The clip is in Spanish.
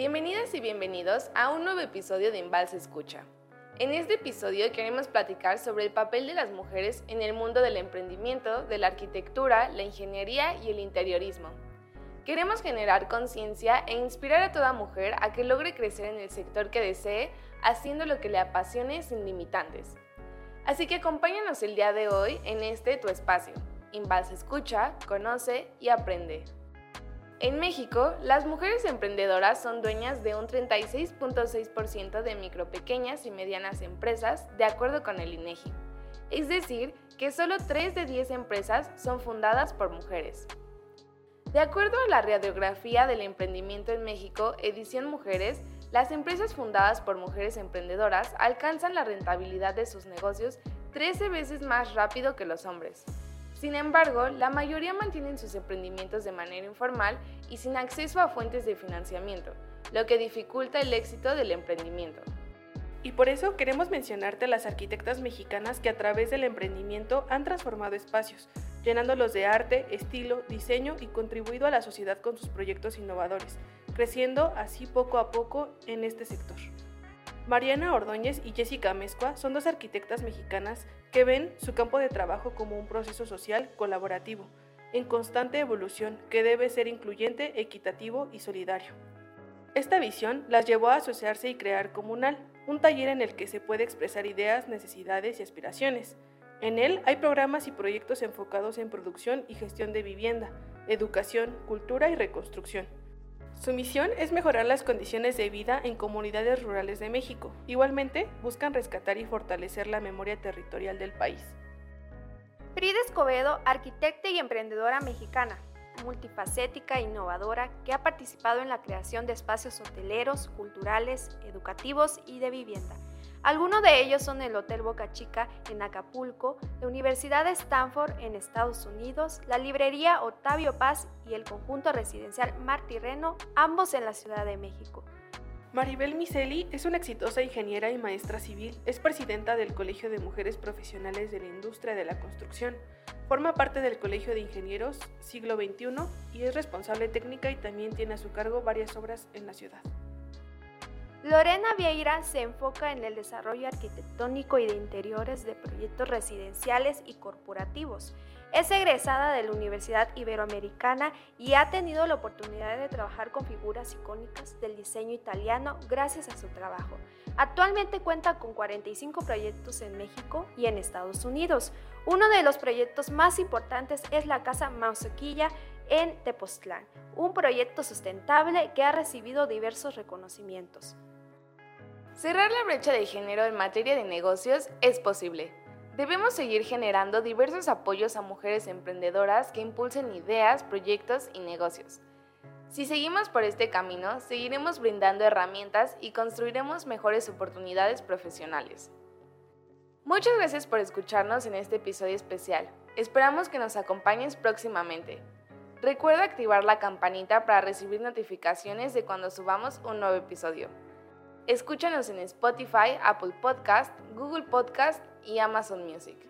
Bienvenidas y bienvenidos a un nuevo episodio de Invalse Escucha. En este episodio queremos platicar sobre el papel de las mujeres en el mundo del emprendimiento, de la arquitectura, la ingeniería y el interiorismo. Queremos generar conciencia e inspirar a toda mujer a que logre crecer en el sector que desee, haciendo lo que le apasione sin limitantes. Así que acompáñanos el día de hoy en este tu espacio. Invalse Escucha, conoce y aprende. En México, las mujeres emprendedoras son dueñas de un 36.6% de micro, pequeñas y medianas empresas, de acuerdo con el INEGI. Es decir, que solo 3 de 10 empresas son fundadas por mujeres. De acuerdo a la radiografía del emprendimiento en México, edición Mujeres, las empresas fundadas por mujeres emprendedoras alcanzan la rentabilidad de sus negocios 13 veces más rápido que los hombres. Sin embargo, la mayoría mantienen sus emprendimientos de manera informal y sin acceso a fuentes de financiamiento, lo que dificulta el éxito del emprendimiento. Y por eso queremos mencionarte a las arquitectas mexicanas que a través del emprendimiento han transformado espacios, llenándolos de arte, estilo, diseño y contribuido a la sociedad con sus proyectos innovadores, creciendo así poco a poco en este sector. Mariana Ordóñez y Jessica Mezcua son dos arquitectas mexicanas que ven su campo de trabajo como un proceso social colaborativo, en constante evolución, que debe ser incluyente, equitativo y solidario. Esta visión las llevó a asociarse y crear Comunal, un taller en el que se puede expresar ideas, necesidades y aspiraciones. En él hay programas y proyectos enfocados en producción y gestión de vivienda, educación, cultura y reconstrucción. Su misión es mejorar las condiciones de vida en comunidades rurales de México. Igualmente, buscan rescatar y fortalecer la memoria territorial del país. Frida Escobedo, arquitecta y emprendedora mexicana, multifacética e innovadora que ha participado en la creación de espacios hoteleros, culturales, educativos y de vivienda algunos de ellos son el Hotel Boca Chica en Acapulco, la Universidad de Stanford en Estados Unidos, la librería Octavio Paz y el conjunto residencial Martí Reno, ambos en la Ciudad de México. Maribel Miseli es una exitosa ingeniera y maestra civil, es presidenta del Colegio de Mujeres Profesionales de la Industria de la Construcción, forma parte del Colegio de Ingenieros Siglo XXI y es responsable técnica y también tiene a su cargo varias obras en la ciudad. Lorena Vieira se enfoca en el desarrollo arquitectónico y de interiores de proyectos residenciales y corporativos. Es egresada de la Universidad Iberoamericana y ha tenido la oportunidad de trabajar con figuras icónicas del diseño italiano gracias a su trabajo. Actualmente cuenta con 45 proyectos en México y en Estados Unidos. Uno de los proyectos más importantes es la Casa Mausequilla en Tepoztlán, un proyecto sustentable que ha recibido diversos reconocimientos. Cerrar la brecha de género en materia de negocios es posible. Debemos seguir generando diversos apoyos a mujeres emprendedoras que impulsen ideas, proyectos y negocios. Si seguimos por este camino, seguiremos brindando herramientas y construiremos mejores oportunidades profesionales. Muchas gracias por escucharnos en este episodio especial. Esperamos que nos acompañes próximamente. Recuerda activar la campanita para recibir notificaciones de cuando subamos un nuevo episodio. Escúchanos en Spotify, Apple Podcast, Google Podcast y Amazon Music.